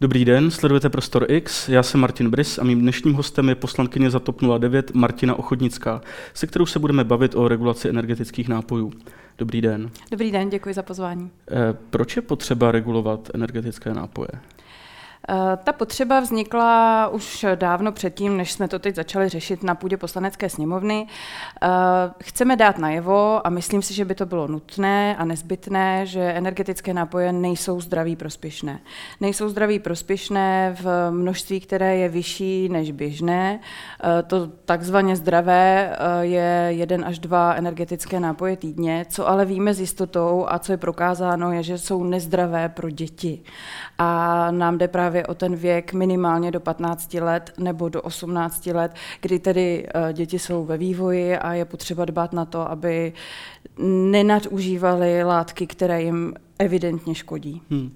Dobrý den, sledujete Prostor X, já jsem Martin Brys a mým dnešním hostem je poslankyně za TOP 09 Martina Ochodnická, se kterou se budeme bavit o regulaci energetických nápojů. Dobrý den. Dobrý den, děkuji za pozvání. Eh, proč je potřeba regulovat energetické nápoje? Eh, ta potřeba vznikla už dávno předtím, než jsme to teď začali řešit na půdě poslanecké sněmovny. Eh, chceme dát najevo a myslím si, že by to bylo nutné a nezbytné, že energetické nápoje nejsou zdraví prospěšné. Nejsou zdraví prospěšné v množství, které je vyšší než běžné. Eh, to takzvaně zdravé je jeden až dva energetické nápoje týdně, co ale víme s jistotou a co je prokázáno, je, že jsou nezdravé pro děti. A nám jde právě právě o ten věk minimálně do 15 let nebo do 18 let, kdy tedy eh, děti jsou ve vývoji a je potřeba dbát na to, aby nenadužívali látky, které jim evidentně škodí. Hmm.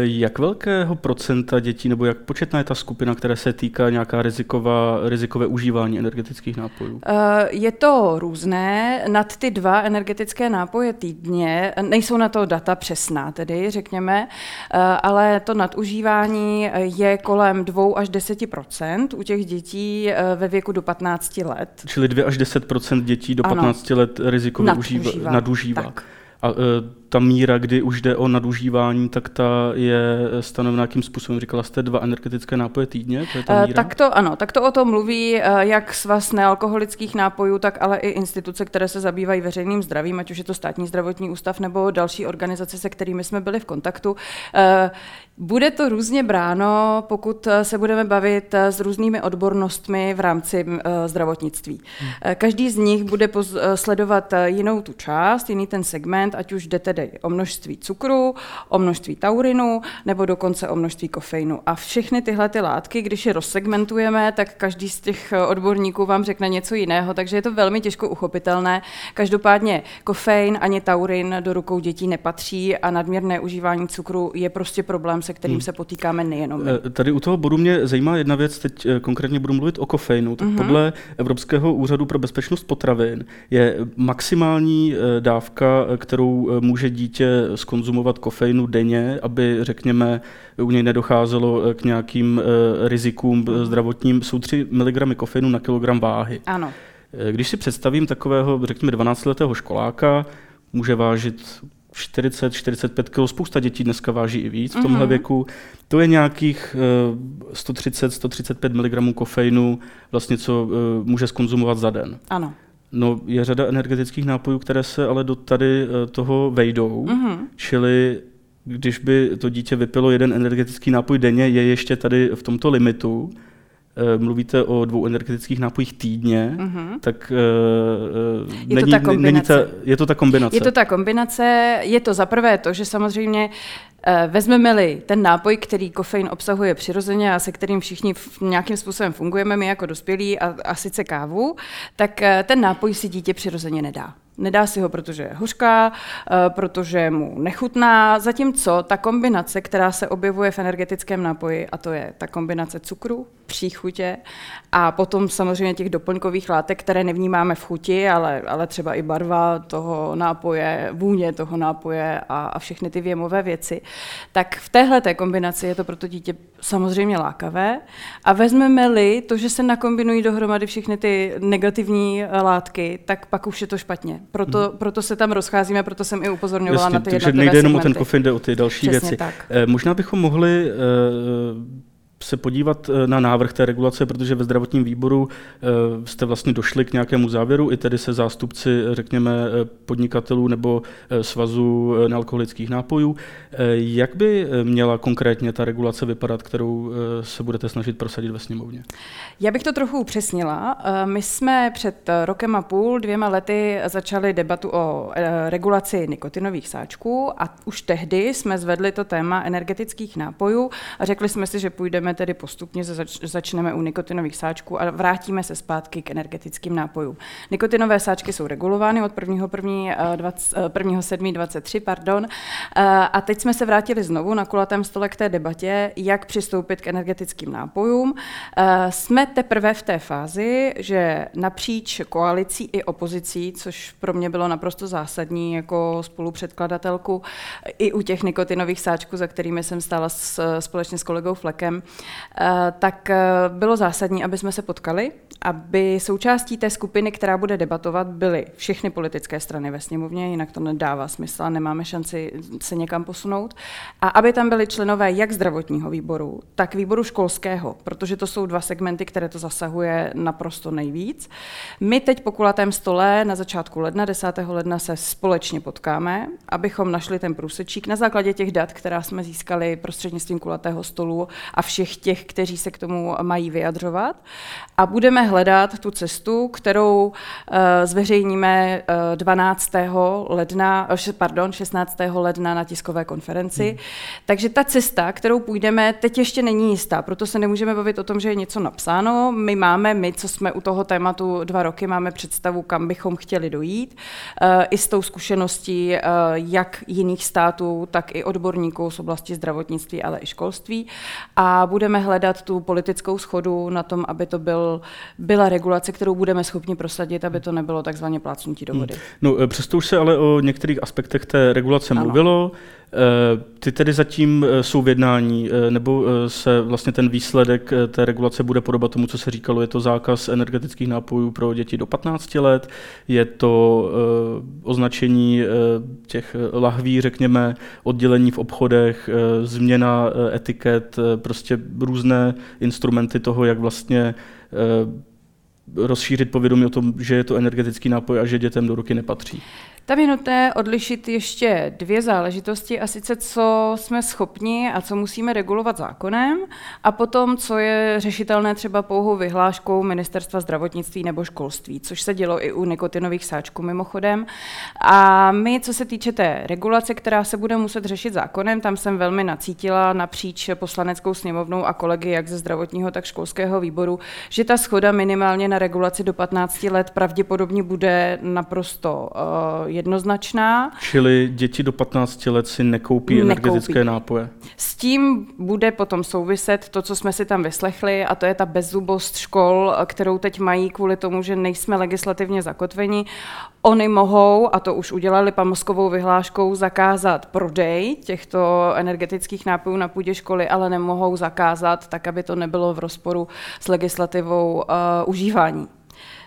Jak velkého procenta dětí, nebo jak početná je ta skupina, která se týká nějaká riziková, rizikové užívání energetických nápojů? Eh, je to různé. Nad ty dva energetické nápoje týdně, nejsou na to data přesná tedy, řekněme, eh, ale to nadužívání je kolem 2 až 10% u těch dětí ve věku do 15 let. Čili 2 až 10% dětí do 15 ano. let rizikově nadužívá. nadužívá. Tak. A ta míra, kdy už jde o nadužívání, tak ta je stanovena jakým způsobem? Říkala jste dva energetické nápoje týdně? To je ta e, míra? Tak to ano, tak to o tom mluví e, jak svaz nealkoholických nápojů, tak ale i instituce, které se zabývají veřejným zdravím, ať už je to státní zdravotní ústav nebo další organizace, se kterými jsme byli v kontaktu. Bude to různě bráno, pokud se budeme bavit s různými odbornostmi v rámci zdravotnictví. Hmm. Každý z nich bude sledovat jinou tu část, jiný ten segment, ať už jde tedy o množství cukru, o množství taurinu nebo dokonce o množství kofeinu. A všechny tyhle ty látky, když je rozsegmentujeme, tak každý z těch odborníků vám řekne něco jiného, takže je to velmi těžko uchopitelné. Každopádně kofein ani taurin do rukou dětí nepatří a nadměrné užívání cukru je prostě problém, se kterým hmm. se potýkáme nejenom my. Eh, tady u toho bodu mě zajímá jedna věc, teď eh, konkrétně budu mluvit o kofeinu. Tak mm-hmm. podle Evropského úřadu pro bezpečnost potravin je maximální eh, dávka, kterou eh, může dítě skonzumovat kofeinu denně, aby, řekněme, u něj nedocházelo eh, k nějakým eh, rizikům zdravotním, jsou 3 mg kofeinu na kilogram váhy. Ano. Když si představím takového, řekněme, 12-letého školáka, může vážit 40-45 kg, spousta dětí dneska váží i víc v tomhle mm-hmm. věku. To je nějakých 130-135 mg kofeinu, vlastně co může skonzumovat za den. Ano. No, je řada energetických nápojů, které se ale do tady eh, toho vejdou, mm-hmm. čili když by to dítě vypilo jeden energetický nápoj denně, je ještě tady v tomto limitu, mluvíte o dvou energetických nápojích týdně, mm-hmm. tak uh, je, není, to ta není ta, je to ta kombinace. Je to ta kombinace, je to za prvé to, že samozřejmě Eh, vezmeme-li ten nápoj, který kofein obsahuje přirozeně a se kterým všichni nějakým způsobem fungujeme, my jako dospělí a, a sice kávu, tak eh, ten nápoj si dítě přirozeně nedá. Nedá si ho, protože je hořká, eh, protože mu nechutná, zatímco ta kombinace, která se objevuje v energetickém nápoji, a to je ta kombinace cukru, příchutě a potom samozřejmě těch doplňkových látek, které nevnímáme v chuti, ale, ale třeba i barva toho nápoje, vůně toho nápoje a, a všechny ty věmové věci, tak v téhle té kombinaci je to pro to dítě samozřejmě lákavé. A vezmeme-li to, že se nakombinují dohromady všechny ty negativní látky, tak pak už je to špatně. Proto, hmm. proto se tam rozcházíme, proto jsem i upozorňovala Jasně, na ty takže nejde jenom o ten kofein, jde o ty další Přesně věci. Tak. Eh, možná bychom mohli eh, se podívat eh, na návrh té regulace, protože ve zdravotním výboru eh, jste vlastně došli k nějakému závěru, i tedy se zástupci, řekněme, eh, podnikatelů nebo svazu nealkoholických nápojů. Jak by měla konkrétně ta regulace vypadat, kterou se budete snažit prosadit ve sněmovně? Já bych to trochu upřesnila. My jsme před rokem a půl, dvěma lety začali debatu o regulaci nikotinových sáčků a už tehdy jsme zvedli to téma energetických nápojů a řekli jsme si, že půjdeme půjdeme tedy postupně, zač, začneme u nikotinových sáčků a vrátíme se zpátky k energetickým nápojům. Nikotinové sáčky jsou regulovány od 1.7.23, pardon, a teď jsme se vrátili znovu na kulatém stole k té debatě, jak přistoupit k energetickým nápojům. Jsme teprve v té fázi, že napříč koalicí i opozicí, což pro mě bylo naprosto zásadní jako spolupředkladatelku, i u těch nikotinových sáčků, za kterými jsem stála společně s kolegou Flekem, eh, tak eh, bylo zásadní, aby jsme se potkali, aby součástí té skupiny, která bude debatovat, byly všechny politické strany ve sněmovně, jinak to nedává smysl a nemáme šanci se někam posunout. A aby tam byli členové jak zdravotního výboru, tak výboru školského, protože to jsou dva segmenty, které to zasahuje naprosto nejvíc. My teď po kulatém stole na začátku ledna, 10. ledna se společně potkáme, abychom našli ten průsečík na základě těch dat, která jsme získali prostřednictvím kulatého stolu a všech těch, kteří se k tomu mají vyjadřovat. A budeme hledat tu cestu, kterou uh, zveřejníme uh, 12. ledna, uh, pardon, 16. ledna na tiskové konferenci. Hmm. Takže ta cesta, kterou půjdeme, teď ještě není jistá, proto se nemůžeme bavit o tom, že je něco napsáno. My máme, my, co jsme u toho tématu dva roky, máme představu, kam bychom chtěli dojít. I s tou zkušeností jak jiných států, tak i odborníků z oblasti zdravotnictví, ale i školství. A budeme hledat tu politickou schodu na tom, aby to byl, byla regulace, kterou budeme schopni prosadit, aby to nebylo takzvaně plácnutí do hmm. No, e, přesto už se ale o některých aspektech té regulace ano. mluvilo. E, ty tedy zatím e, jsou v jednání, nebo se vlastně ten výsledek té regulace bude podobat tomu, co se říkalo, je to zákaz energetických nápojů pro děti do 15 let, je to označení těch lahví, řekněme, oddělení v obchodech, změna etiket, prostě různé instrumenty toho, jak vlastně rozšířit povědomí o tom, že je to energetický nápoj a že dětem do ruky nepatří. Tam je nutné odlišit ještě dvě záležitosti, a sice co jsme schopni a co musíme regulovat zákonem, a potom, co je řešitelné třeba pouhou vyhláškou Ministerstva zdravotnictví nebo školství, což se dělo i u nikotinových sáčků mimochodem. A my, co se týče té regulace, která se bude muset řešit zákonem, tam jsem velmi nacítila napříč poslaneckou sněmovnou a kolegy jak ze zdravotního, tak školského výboru, že ta schoda minimálně na regulaci do 15 let pravděpodobně bude naprosto uh, jednoznačná. Čili děti do 15 let si nekoupí, nekoupí energetické nápoje. S tím bude potom souviset to, co jsme si tam vyslechli, a to je ta bezzubost škol, kterou teď mají kvůli tomu, že nejsme legislativně zakotveni. Oni mohou, a to už udělali pamoskovou vyhláškou, zakázat prodej těchto energetických nápojů na půdě školy, ale nemohou zakázat tak, aby to nebylo v rozporu s legislativou uh, užívání.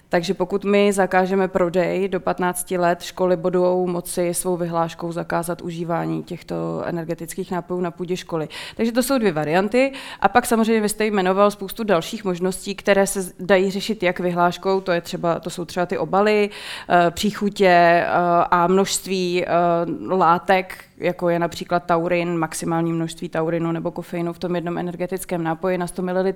Takže pokud my zakážeme prodej do 15 let, školy budou moci svou vyhláškou zakázat užívání těchto energetických nápojů na půdě školy. Takže to jsou dvě varianty. A pak samozřejmě vy jste jmenoval spoustu dalších možností, které se dají řešit jak vyhláškou, to, je třeba, to jsou třeba ty obaly, eh, příchutě eh, a množství eh, látek, jako je například taurin, maximální množství taurinu nebo kofeinu v tom jednom energetickém nápoji na 100 ml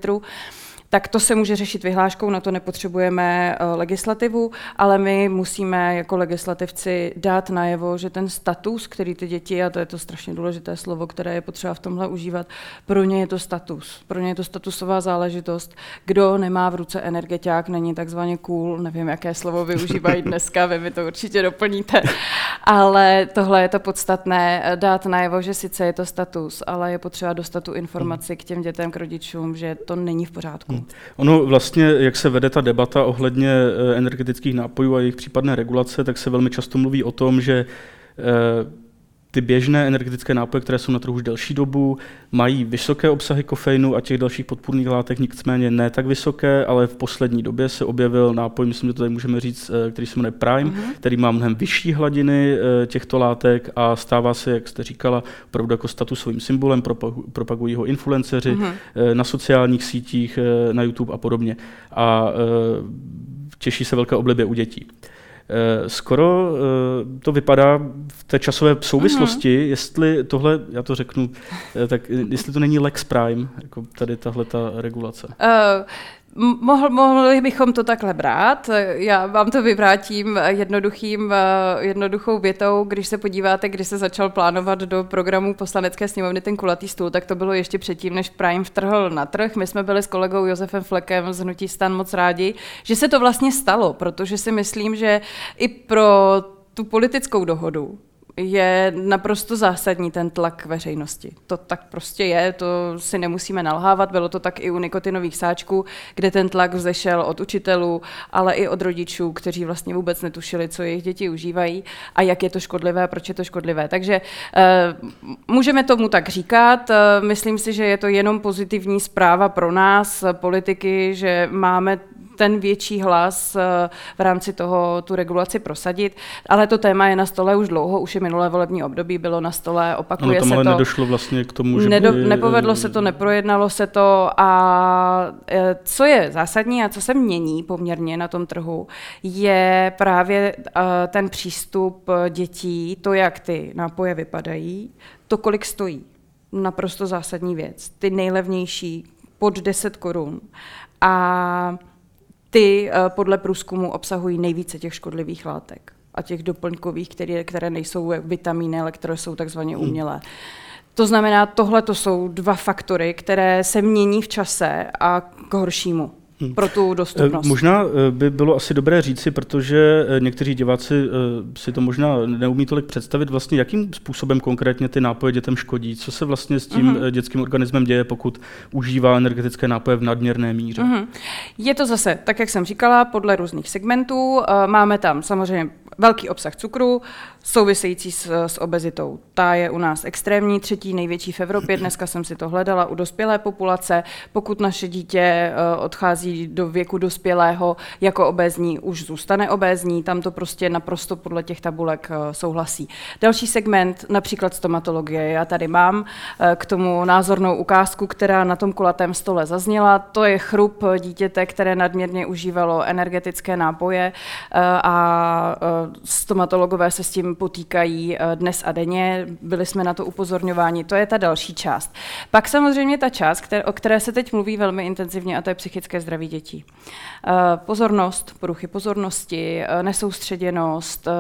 tak to se může řešit vyhláškou, na to nepotřebujeme eh, legislativu, ale my musíme jako legislativci dát najevo, že ten status, který ty děti, a to je to strašně důležité slovo, které je potřeba v tomhle užívat, pro ně je to status. Pro ně je to statusová záležitost. Kdo nemá v ruce energetiák, není takzvaně cool, nevím, jaké slovo využívají dneska, vy mi to určitě doplníte, ale tohle je to podstatné, eh, dát najevo, že sice je to status, ale je potřeba dostat tu informaci k těm dětem, k rodičům, že to není v pořádku. Ono vlastně, jak se vede ta debata ohledně eh, energetických nápojů a jejich případné regulace, tak se velmi často mluví o tom, že eh, ty běžné energetické nápoje, které jsou na trhu už delší dobu, mají vysoké obsahy kofeinu a těch dalších podpůrných látek, nicméně ne tak vysoké, ale v poslední době se objevil nápoj, myslím, že to tady můžeme říct, eh, který se jmenuje Prime, mm-hmm. který má mnohem vyšší hladiny těchto látek a stává se, jak jste říkala, opravdu jako statusovým symbolem, propagují ho influenceři mm-hmm. na sociálních sítích, na YouTube a podobně. A těší se velké oblibě u dětí. Eh, skoro eh, to vypadá v té časové souvislosti, uh-huh. jestli tohle, já to řeknu, eh, tak jestli to není Lex Prime, jako tady tahle ta regulace. Uh, Mohl, mohli bychom to takhle brát. Já vám to vyvrátím jednoduchým, jednoduchou větou. Když se podíváte, když se začal plánovat do programu poslanecké sněmovny ten kulatý stůl, tak to bylo ještě předtím, než Prime vtrhl na trh. My jsme byli s kolegou Josefem Flekem z Hnutí stan moc rádi, že se to vlastně stalo, protože si myslím, že i pro tu politickou dohodu je naprosto zásadní ten tlak veřejnosti. To tak prostě je, to si nemusíme nalhávat. Bylo to tak i u nikotinových sáčků, kde ten tlak vzešel od učitelů, ale i od rodičů, kteří vlastně vůbec netušili, co jejich děti užívají a jak je to škodlivé, proč je to škodlivé. Takže uh, můžeme tomu tak říkat. Uh, myslím si, že je to jenom pozitivní zpráva pro nás, politiky, že máme ten větší hlas eh, v rámci toho tu regulaci prosadit, ale to téma je na stole už dlouho, už je minulé volební období bylo na stole, opakuje ano, se to. nedošlo vlastně k tomu, že Nedo, by... Nepovedlo se to, neprojednalo se to a eh, co je zásadní a co se mění poměrně na tom trhu, je právě eh, ten přístup dětí, to, jak ty nápoje vypadají, to, kolik stojí. Naprosto zásadní věc. Ty nejlevnější pod 10 korun. A ty eh, podle průzkumu obsahují nejvíce těch škodlivých látek a těch doplňkových, které, které nejsou vitamíny, ale které jsou takzvaně hmm. umělé. To znamená, tohle to jsou dva faktory, které se mění v čase a k horšímu. Hmm. pro tu dostupnost. Eh, možná eh, by bylo asi dobré říci, protože eh, někteří diváci si to možná neumí tolik představit, vlastně jakým způsobem konkrétně ty nápoje dětem škodí, co se vlastně s tím uh-huh. dětským organismem děje, pokud užívá energetické nápoje v nadměrné míře. Uh-huh. Je to zase, tak jak jsem říkala, podle různých segmentů. Máme tam samozřejmě velký obsah cukru, související s, s obezitou. Ta je u nás extrémní, třetí největší v Evropě. Dneska jsem si to hledala u dospělé populace. Pokud naše dítě odchází do věku dospělého jako obézní, už zůstane obézní, tam to prostě naprosto podle těch tabulek eh, souhlasí. Další segment, například stomatologie. Já tady mám eh, k tomu názornou ukázku, která na tom kulatém stole zazněla. To je chrup dítěte, které nadměrně užívalo energetické nápoje eh, a stomatologové se s tím potýkají dnes a denně. Byli jsme na to upozorňováni. To je ta další část. Pak samozřejmě ta část, o které se teď mluví velmi intenzivně, a to je psychické zdraví zdraví dětí. Eh, pozornost, poruchy pozornosti, eh, nesoustředěnost, eh,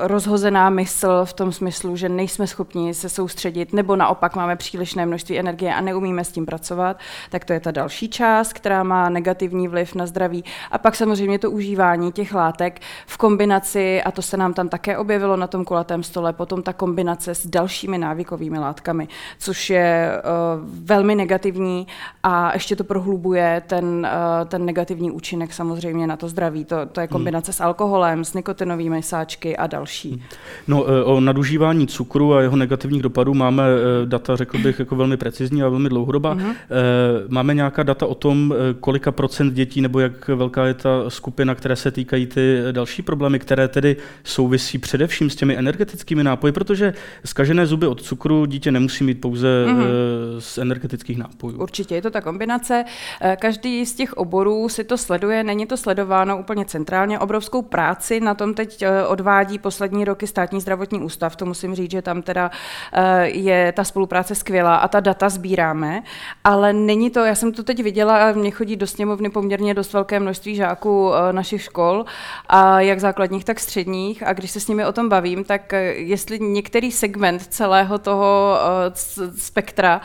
rozhozená mysl v tom smyslu, že nejsme schopni se soustředit, nebo naopak máme přílišné množství energie a neumíme s tím pracovat, tak to je ta další část, která má negativní vliv na zdraví. A pak samozřejmě to užívání těch látek v kombinaci, a to se nám tam také objevilo na tom kulatém stole, potom ta kombinace s dalšími návykovými látkami, což je uh, velmi negativní a ještě to prohlubuje ten, uh, ten negativní účinek samozřejmě na to zdraví. To, to je hmm. kombinace hmm. s alkoholem, s nikotinovými sáčky a další další. No, e, o nadužívání cukru a jeho negativních dopadů máme e, data, řekl bych, jako velmi precizní a velmi dlouhodobá. Uh-huh. Máme nějaká data o tom, kolika procent dětí nebo jak velká je ta skupina, které se týkají ty další problémy, které tedy souvisí především s těmi energetickými nápoji, protože zkažené zuby od cukru dítě nemusí mít pouze uh-huh. z energetických nápojů. Určitě je to ta kombinace. Každý z těch oborů si to sleduje, není to sledováno úplně centrálně. Obrovskou práci na tom teď odvádí poslední roky státní zdravotní ústav, to musím říct, že tam teda eh, je ta spolupráce skvělá a ta data sbíráme, ale není to, já jsem to teď viděla, mě chodí do sněmovny poměrně dost velké množství žáků eh, našich škol, a jak základních, tak středních a když se s nimi o tom bavím, tak eh, jestli některý segment celého toho spektra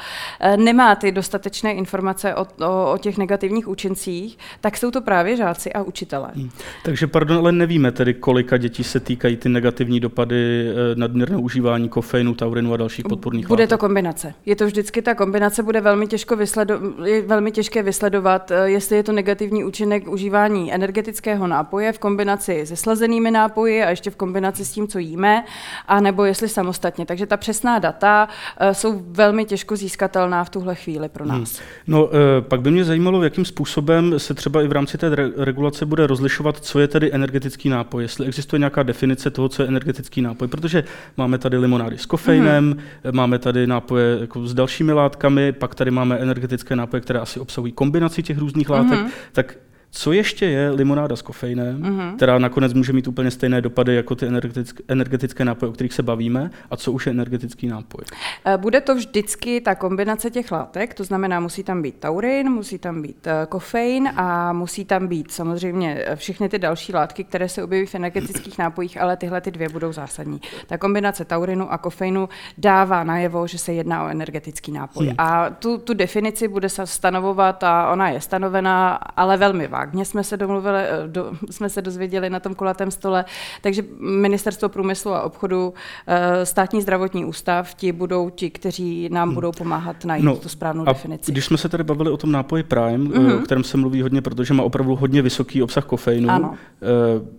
nemá ty dostatečné informace o, o, o těch negativních účincích, tak jsou to právě žáci a učitelé. Hmm. Takže pardon, ale nevíme tedy, kolika dětí se týkají ty negativní dopady eh, nadměrného užívání kofeinu, taurinu a dalších podporných Bude látek. to kombinace. Je to vždycky ta kombinace, bude velmi, těžko vysledo- je velmi těžké vysledovat, eh, jestli je to negativní účinek užívání energetického nápoje v kombinaci se slazenými nápoji a ještě v kombinaci s tím, co jíme, a nebo jestli samostatně. Takže ta přesná data eh, jsou velmi těžko získatelná v tuhle chvíli pro hmm. nás. Hmm. No, pak by mě zajímalo, jakým způsobem se třeba i v rámci té regulace bude rozlišovat, co je tedy energetický nápoj. Jestli existuje nějaká definice toho, co je energetický nápoj, protože máme tady limonády s kofeinem, mm-hmm. máme tady nápoje jako s dalšími látkami, pak tady máme energetické nápoje, které asi obsahují kombinaci těch různých látek, mm-hmm. tak Co ještě je limonáda s kofeinem, mm-hmm. která nakonec může mít úplně stejné dopady jako ty energetické, energetické nápoje, o kterých se bavíme, a co už je energetický nápoj? Eh, bude to vždycky ta kombinace těch látek, to znamená, musí tam být taurin, musí tam být eh, kofein a musí tam být samozřejmě eh, všechny ty další látky, které se objeví v energetických nápojích, ale tyhle ty dvě budou zásadní. Ta kombinace taurinu a kofeinu dává najevo, že se jedná o energetický nápoj. Hmm. A tu, tu definici bude se stanovovat a ona je stanovená, ale velmi vážně vágně jsme se domluvili, eh, do, jsme se dozvěděli na tom kulatém stole, takže ministerstvo průmyslu a obchodu, eh, státní zdravotní ústav, ti budou ti, kteří nám hmm. budou pomáhat najít no, tu správnou a definici. Když jsme se tady bavili o tom nápoji Prime, mm-hmm. o kterém se mluví hodně, protože má opravdu hodně vysoký obsah kofeinu, ano.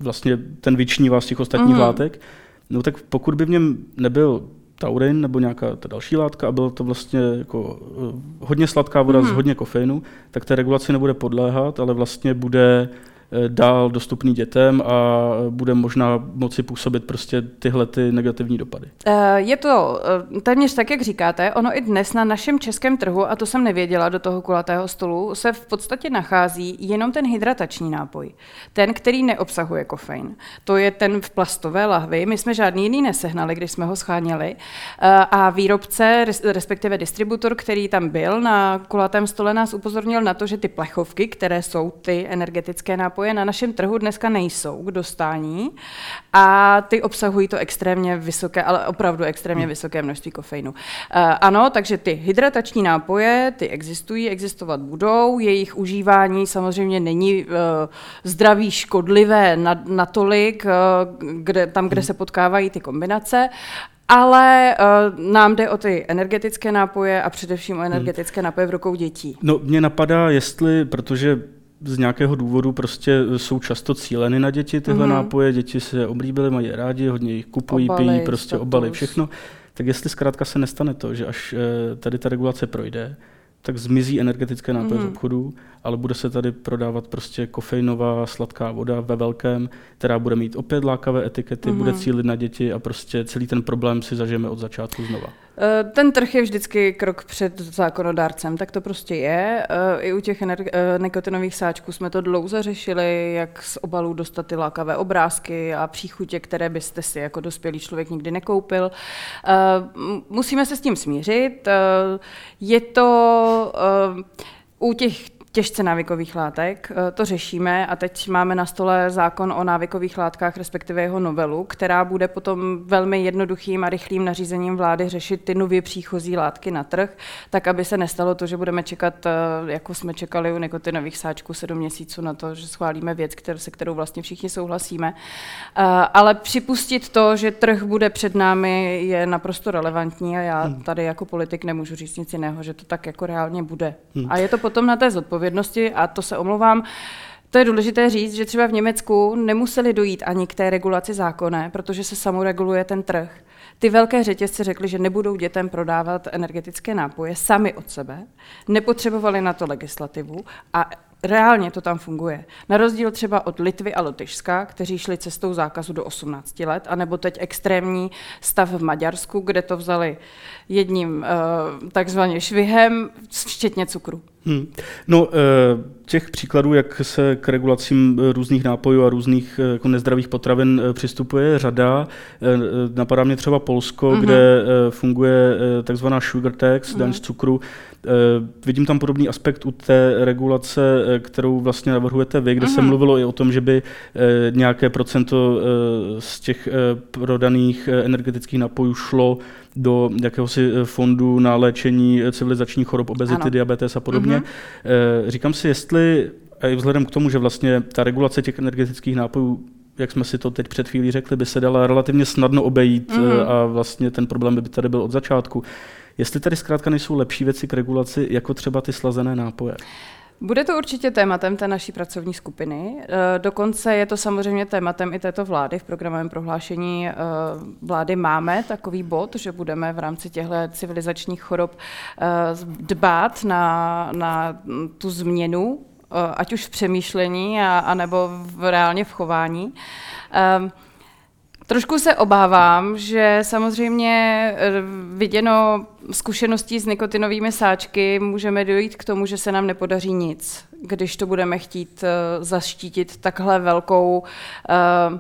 vlastně ten vyčnívá z těch ostatních mm-hmm. látek, no tak pokud by v něm nebyl taurin nebo nějaká ta další látka a byla to vlastně jako uh, hodně sladká voda mm. z hodně kofeinu, tak té regulaci nebude podléhat, ale vlastně bude Eh, dál dostupný dětem a bude možná moci působit prostě tyhle ty negativní dopady. Eh, je to eh, téměř tak, jak říkáte. Ono i dnes na našem českém trhu, a to jsem nevěděla do toho kulatého stolu, se v podstatě nachází jenom ten hydratační nápoj. Ten, který neobsahuje kofein. To je ten v plastové lahvi. My jsme žádný jiný nesehnali, když jsme ho scháněli. A výrobce, respektive distributor, který tam byl na kulatém stole, nás upozornil na to, že ty plechovky, které jsou ty energetické nápoje, nápoje na našem trhu dneska nejsou k dostání a ty obsahují to extrémně vysoké, ale opravdu extrémně hmm. vysoké množství kofeinu. Uh, ano, takže ty hydratační nápoje, ty existují, existovat budou, jejich užívání samozřejmě není uh, zdraví škodlivé natolik, uh, kde, tam, kde hmm. se potkávají ty kombinace, ale uh, nám jde o ty energetické nápoje a především o hmm. energetické nápoje v rukou dětí. No, mě napadá, jestli, protože z nějakého důvodu prostě jsou často cíleny na děti tyhle mm-hmm. nápoje, děti se oblíbily, mají rádi, hodně jich kupují, obaly, pijí, prostě obaly, všechno. Tak jestli zkrátka se nestane to, že až eh, tady ta regulace projde, tak zmizí energetické nápoje mm-hmm. z mhm. obchodu, ale bude se tady prodávat prostě kofeinová sladká voda ve velkém, která bude mít opět lákavé etikety, mm-hmm. bude cílit na děti a prostě celý ten problém si zažijeme od začátku znova. Eh, ten trh je vždycky krok před zákonodárcem, tak to prostě je. Eh, I u těch eh, nikotinových sáčků jsme to dlouze řešili, jak z obalů dostat ty lákavé obrázky a příchutě, které byste si jako dospělý člověk nikdy nekoupil. Musíme se s tím smířit. Je to u těch těžce návykových látek. Eh, to řešíme a teď máme na stole zákon o návykových látkách, respektive jeho novelu, která bude potom velmi jednoduchým a rychlým nařízením vlády řešit ty nově příchozí látky na trh, tak aby se nestalo to, že budeme čekat, eh, jako jsme čekali u nikotinových sáčků, sedm měsíců na to, že schválíme věc, který, se kterou vlastně všichni souhlasíme. Eh, ale připustit to, že trh bude před námi, je naprosto relevantní a já hmm. tady jako politik nemůžu říct nic jiného, že to tak jako reálně bude. Hmm. A je to potom na té zodpovědnosti odpovědnosti a to se omlouvám. To je důležité říct, že třeba v Německu nemuseli dojít ani k té regulaci zákonné, protože se samoreguluje ten trh. Ty velké řetězce řekly, že nebudou dětem prodávat energetické nápoje sami od sebe, nepotřebovali na to legislativu a reálně to tam funguje. Na rozdíl třeba od Litvy a Lotyšska, kteří šli cestou zákazu do 18 let, anebo teď extrémní stav v Maďarsku, kde to vzali jedním uh, takzvaně švihem, včetně cukru. Hmm. No, eh, těch příkladů, jak se k regulacím různých nápojů a různých eh, jako nezdravých potravin přistupuje, řada. Napadá mě třeba Polsko, mm-hmm. kde funguje takzvaná sugar tax, mm-hmm. daň z cukru. Vidím tam podobný aspekt u té regulace, kterou vlastně navrhujete vy, kde mm-hmm. se mhm. mluvilo i o tom, že by nějaké procento z těch prodaných energetických nápojů šlo do jakéhosi eh, fondu na léčení eh, civilizačních chorob, obezity, ano. diabetes a podobně. Mm-hmm. Říkám si, jestli i vzhledem k tomu, že vlastně ta regulace těch energetických nápojů jak jsme si to teď před chvílí řekli, by se dala relativně snadno obejít mm-hmm. a vlastně ten problém by tady byl od začátku. Jestli tady zkrátka nejsou lepší věci k regulaci, jako třeba ty slazené nápoje? Bude to určitě tématem té naší pracovní skupiny. Eh, dokonce je to samozřejmě tématem i této vlády. V programovém prohlášení eh, vlády máme takový bod, že budeme v rámci těchto civilizačních chorob eh, dbát na, na tu změnu, ať už v přemýšlení, a, anebo v, reálně v chování. Trošku se obávám, že samozřejmě viděno zkušeností s nikotinovými sáčky můžeme dojít k tomu, že se nám nepodaří nic, když to budeme chtít uh, zaštítit takhle velkou uh,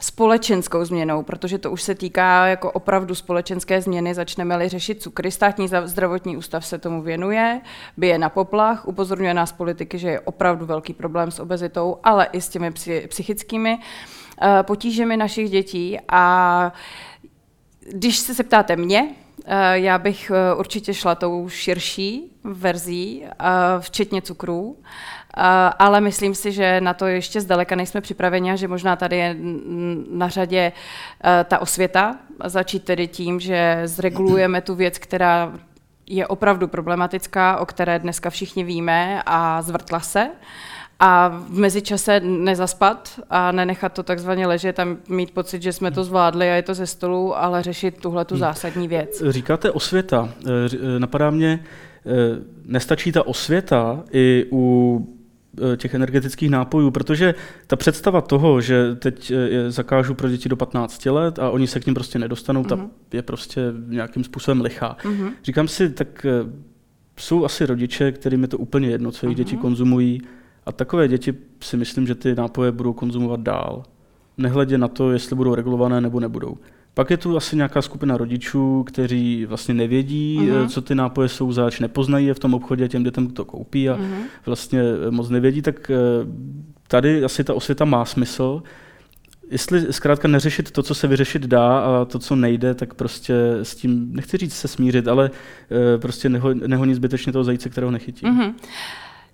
společenskou změnou, protože to už se týká jako opravdu společenské změny. Začneme-li řešit cukry, státní zdravotní ústav se tomu věnuje, bije na poplach, upozorňuje nás politiky, že je opravdu velký problém s obezitou, ale i s těmi psychickými uh, potížemi našich dětí. A když se ptáte mě, Eh, já bych eh, určitě šla tou širší verzí, eh, včetně cukrů, ale myslím si, že na to ještě zdaleka nejsme připraveni a že možná tady je na řadě ta osvěta, začít tedy tím, že zregulujeme tu věc, která je opravdu problematická, o které dneska všichni víme a zvrtla se a v mezičase nezaspat a nenechat to takzvaně ležet a mít pocit, že jsme to zvládli a je to ze stolu, ale řešit tuhle tu hmm. zásadní věc. Říkáte osvěta. Eh, eh, napadá mě, eh, nestačí ta osvěta i u těch energetických nápojů, protože ta představa toho, že teď je zakážu pro děti do 15 let a oni se k ním prostě nedostanou, mm-hmm. ta je prostě nějakým způsobem lichá. Mm-hmm. Říkám si, tak jsou asi rodiče, kterým je to úplně jedno, co jejich mm-hmm. děti konzumují, a takové děti si myslím, že ty nápoje budou konzumovat dál. Nehledě na to, jestli budou regulované nebo nebudou. Pak je tu asi nějaká skupina rodičů, kteří vlastně nevědí, uh-huh. co ty nápoje jsou zač, nepoznají je v tom obchodě, těm dětem to koupí a uh-huh. vlastně eh, moc nevědí, tak eh, tady asi ta osvěta má smysl. Jestli zkrátka neřešit to, co se vyřešit dá a to, co nejde, tak prostě s tím, nechci říct se smířit, ale prostě neho, nehonit zbytečně toho zajíce, kterého nechytí. Uh-huh.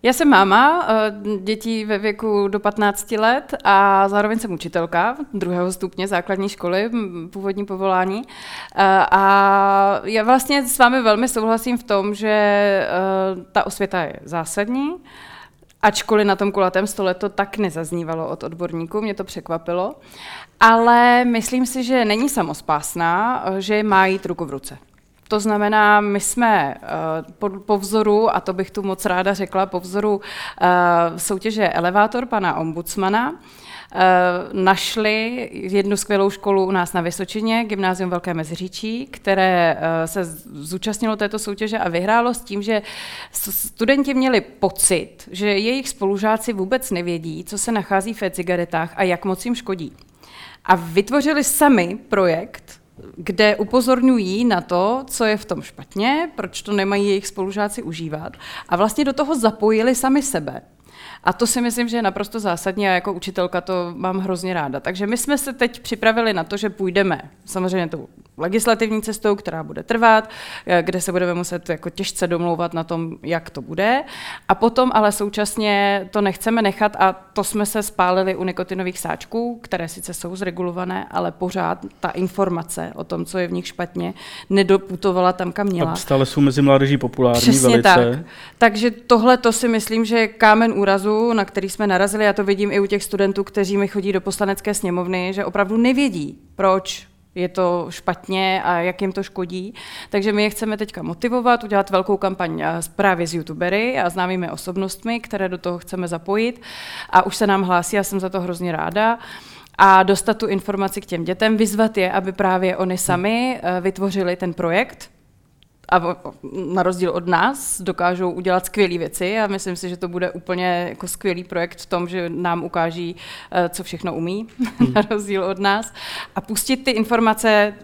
Já jsem máma eh, dětí ve věku do 15 let a zároveň jsem učitelka druhého stupně základní školy, původní povolání. Eh, a já vlastně s vámi velmi souhlasím v tom, že eh, ta osvěta je zásadní, ačkoliv na tom kulatém stole to tak nezaznívalo od odborníků, mě to překvapilo. Ale myslím si, že není samospásná, že má jít ruku v ruce. To znamená, my jsme uh, po, po vzoru, a to bych tu moc ráda řekla, po vzoru uh, soutěže Elevátor pana ombudsmana, Uh, našli jednu skvělou školu u nás na Vysočině, Gymnázium Velké Meziříčí, které se zúčastnilo této soutěže a vyhrálo s tím, že studenti měli pocit, že jejich spolužáci vůbec nevědí, co se nachází v e-cigaretách a jak moc jim škodí. A vytvořili sami projekt, kde upozorňují na to, co je v tom špatně, proč to nemají jejich spolužáci užívat a vlastně do toho zapojili sami sebe. A to si myslím, že je naprosto zásadní a jako učitelka to mám hrozně ráda. Takže my jsme se teď připravili na to, že půjdeme samozřejmě tou legislativní cestou, která bude trvat, eh, kde se budeme muset jako těžce domlouvat na tom, jak to bude. A potom ale současně to nechceme nechat a to jsme se spálili u nikotinových sáčků, které sice jsou zregulované, ale pořád ta informace o tom, co je v nich špatně, nedoputovala tam, kam měla. A stále jsou mezi mládeží populární Přesně velice. tak. Takže tohle to si myslím, že je kámen úrazu, na který jsme narazili. Já to vidím i u těch studentů, kteří mi chodí do poslanecké sněmovny, že opravdu nevědí, proč je to špatně a jak jim to škodí. Takže my je chceme teďka motivovat, udělat velkou kampaň eh, právě s youtubery a známými osobnostmi, které do toho chceme zapojit. A už se nám hlásí, já jsem za to hrozně ráda a dostat tu informaci k těm dětem, vyzvat je, aby právě oni sami eh, vytvořili ten projekt, a na rozdíl od nás dokážou udělat skvělé věci a myslím si, že to bude úplně jako skvělý projekt v tom, že nám ukáží, eh, co všechno umí, hmm. na rozdíl od nás, a pustit ty informace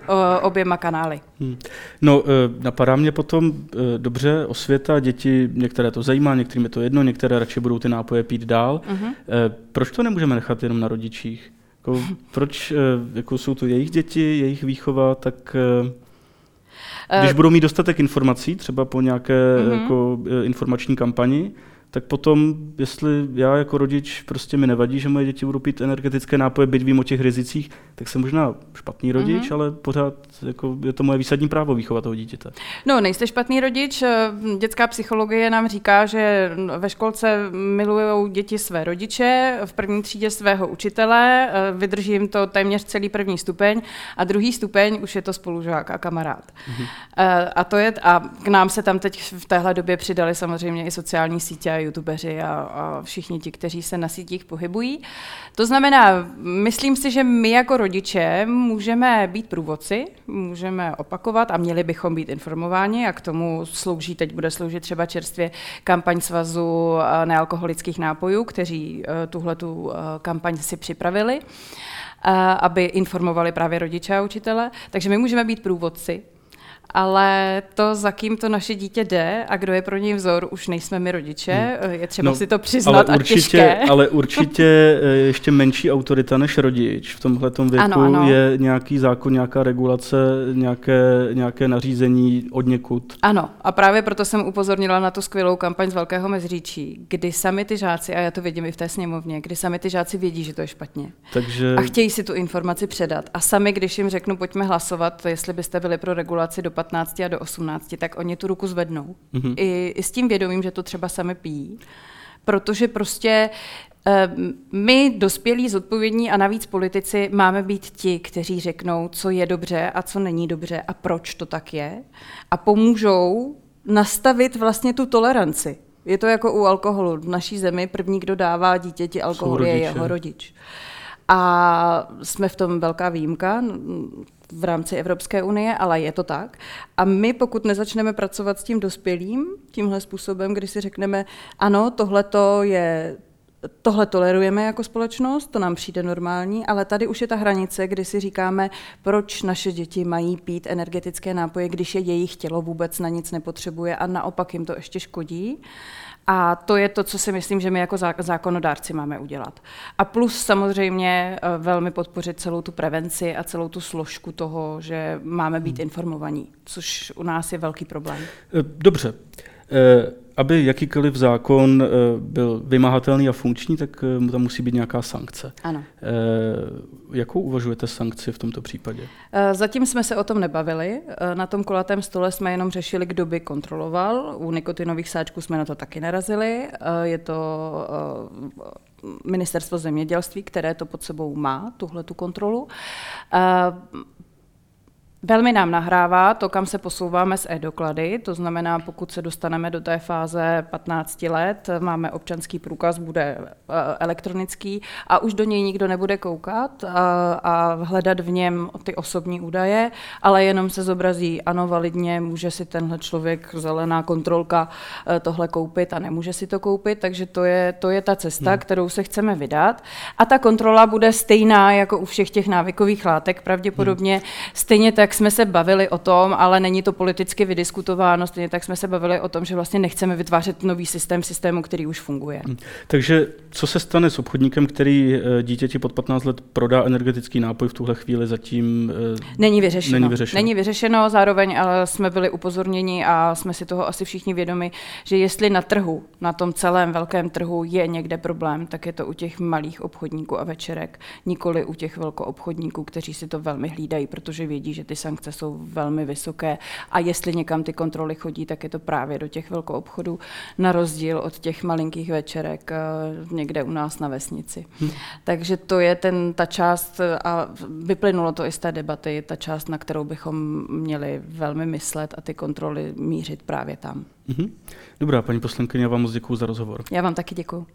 oběma kanály. Hmm. No, eh, napadá mě potom eh, dobře osvěta, děti, některé to zajímá, některým je to jedno, některé radši budou ty nápoje pít dál. Uh-huh. Proč to nemůžeme nechat jenom na rodičích? Jako, proč jako jsou to jejich děti, jejich výchova, tak když budou mít dostatek informací, třeba po nějaké mm-hmm. jako, e, informační kampani, tak potom, jestli já jako rodič prostě mi nevadí, že moje děti budou pít energetické nápoje, byť vím o těch rizicích, tak jsem možná špatný rodič, mm-hmm. ale pořád jako je to moje výsadní právo výchovat toho dítěte. No, nejste špatný rodič. Dětská psychologie nám říká, že ve školce milují děti své rodiče, v první třídě svého učitele, vydrží jim to téměř celý první stupeň a druhý stupeň už je to spolužák a kamarád. Mm-hmm. A to je, a k nám se tam teď v téhle době přidali samozřejmě i sociální sítě a youtubeři a, a všichni ti, kteří se na sítích pohybují. To znamená, myslím si, že my jako rodiče můžeme být průvodci, můžeme opakovat a měli bychom být informováni a k tomu slouží, teď bude sloužit třeba čerstvě kampaň Svazu nealkoholických nápojů, kteří tuhle tu kampaň si připravili aby informovali právě rodiče a učitele. Takže my můžeme být průvodci ale to, za kým to naše dítě jde a kdo je pro něj vzor, už nejsme my rodiče, hmm. je třeba no, si to přiznat ale určitě, a těžké. Ale určitě eh, ještě menší autorita než rodič. V tomhle věku ano, ano. je nějaký zákon, nějaká regulace, nějaké, nějaké nařízení od někud. Ano, a právě proto jsem upozornila na tu skvělou kampaň z Velkého Mezříčí, kdy sami ty žáci, a já to vidím i v té sněmovně, kdy sami ty žáci vědí, že to je špatně. Takže... A chtějí si tu informaci předat. A sami, když jim řeknu, pojďme hlasovat, jestli byste byli pro regulaci do 15 a do 18, tak oni tu ruku zvednou. Mm-hmm. I, I s tím vědomím, že to třeba sami pijí. Protože prostě eh, my, dospělí, zodpovědní a navíc politici, máme být ti, kteří řeknou, co je dobře a co není dobře a proč to tak je. A pomůžou nastavit vlastně tu toleranci. Je to jako u alkoholu. V naší zemi první, kdo dává dítěti alkohol, je jeho rodič. A jsme v tom velká výjimka v rámci Evropské unie, ale je to tak. A my, pokud nezačneme pracovat s tím dospělým, tímhle způsobem, kdy si řekneme, ano, tohle je Tohle tolerujeme jako společnost, to nám přijde normální, ale tady už je ta hranice, kdy si říkáme, proč naše děti mají pít energetické nápoje, když je jejich tělo vůbec na nic nepotřebuje a naopak jim to ještě škodí. A to je to, co si myslím, že my jako zákonodárci máme udělat. A plus samozřejmě eh, velmi podpořit celou tu prevenci a celou tu složku toho, že máme být hmm. informovaní, což u nás je velký problém. Eh, dobře. Eh, aby jakýkoliv zákon eh, byl vymahatelný a funkční, tak eh, tam musí být nějaká sankce. Ano. Jakou uvažujete sankci v tomto případě? Zatím jsme se o tom nebavili. Na tom kulatém stole jsme jenom řešili, kdo by kontroloval. U nikotinových sáčků jsme na to taky narazili. Je to ministerstvo zemědělství, které to pod sebou má, tuhle tu kontrolu. Velmi nám nahrává to, kam se posouváme s e-doklady, to znamená, pokud se dostaneme do té fáze 15 let, máme občanský průkaz, bude eh, elektronický a už do něj nikdo nebude koukat a, a hledat v něm ty osobní údaje, ale jenom se zobrazí, ano, validně může si tenhle člověk, zelená kontrolka, eh, tohle koupit a nemůže si to koupit, takže to je, to je ta cesta, hmm. kterou se chceme vydat. A ta kontrola bude stejná jako u všech těch návykových látek, pravděpodobně hmm. stejně tak jsme se bavili o tom, ale není to politicky vydiskutováno, stejně tak jsme se bavili o tom, že vlastně nechceme vytvářet nový systém systému, který už funguje. Hmm. Takže co se stane s obchodníkem, který eh, dítěti pod 15 let prodá energetický nápoj v tuhle chvíli zatím? Eh, není vyřešeno. Není vyřešeno, není vyřešeno zároveň ale jsme byli upozorněni a jsme si toho asi všichni vědomi, že jestli na trhu, na tom celém velkém trhu je někde problém, tak je to u těch malých obchodníků a večerek, nikoli u těch velkoobchodníků, kteří si to velmi hlídají, protože vědí, že ty sankce jsou velmi vysoké a jestli někam ty kontroly chodí, tak je to právě do těch velkoobchodů, na rozdíl od těch malinkých večerek eh, někde u nás na vesnici. Hmm. Takže to je ten, ta část, a vyplynulo to i z té debaty, ta část, na kterou bychom měli velmi myslet a ty kontroly mířit právě tam. Hmm. Dobrá, paní poslankyně, já vám moc děkuji za rozhovor. Já vám taky děkuji.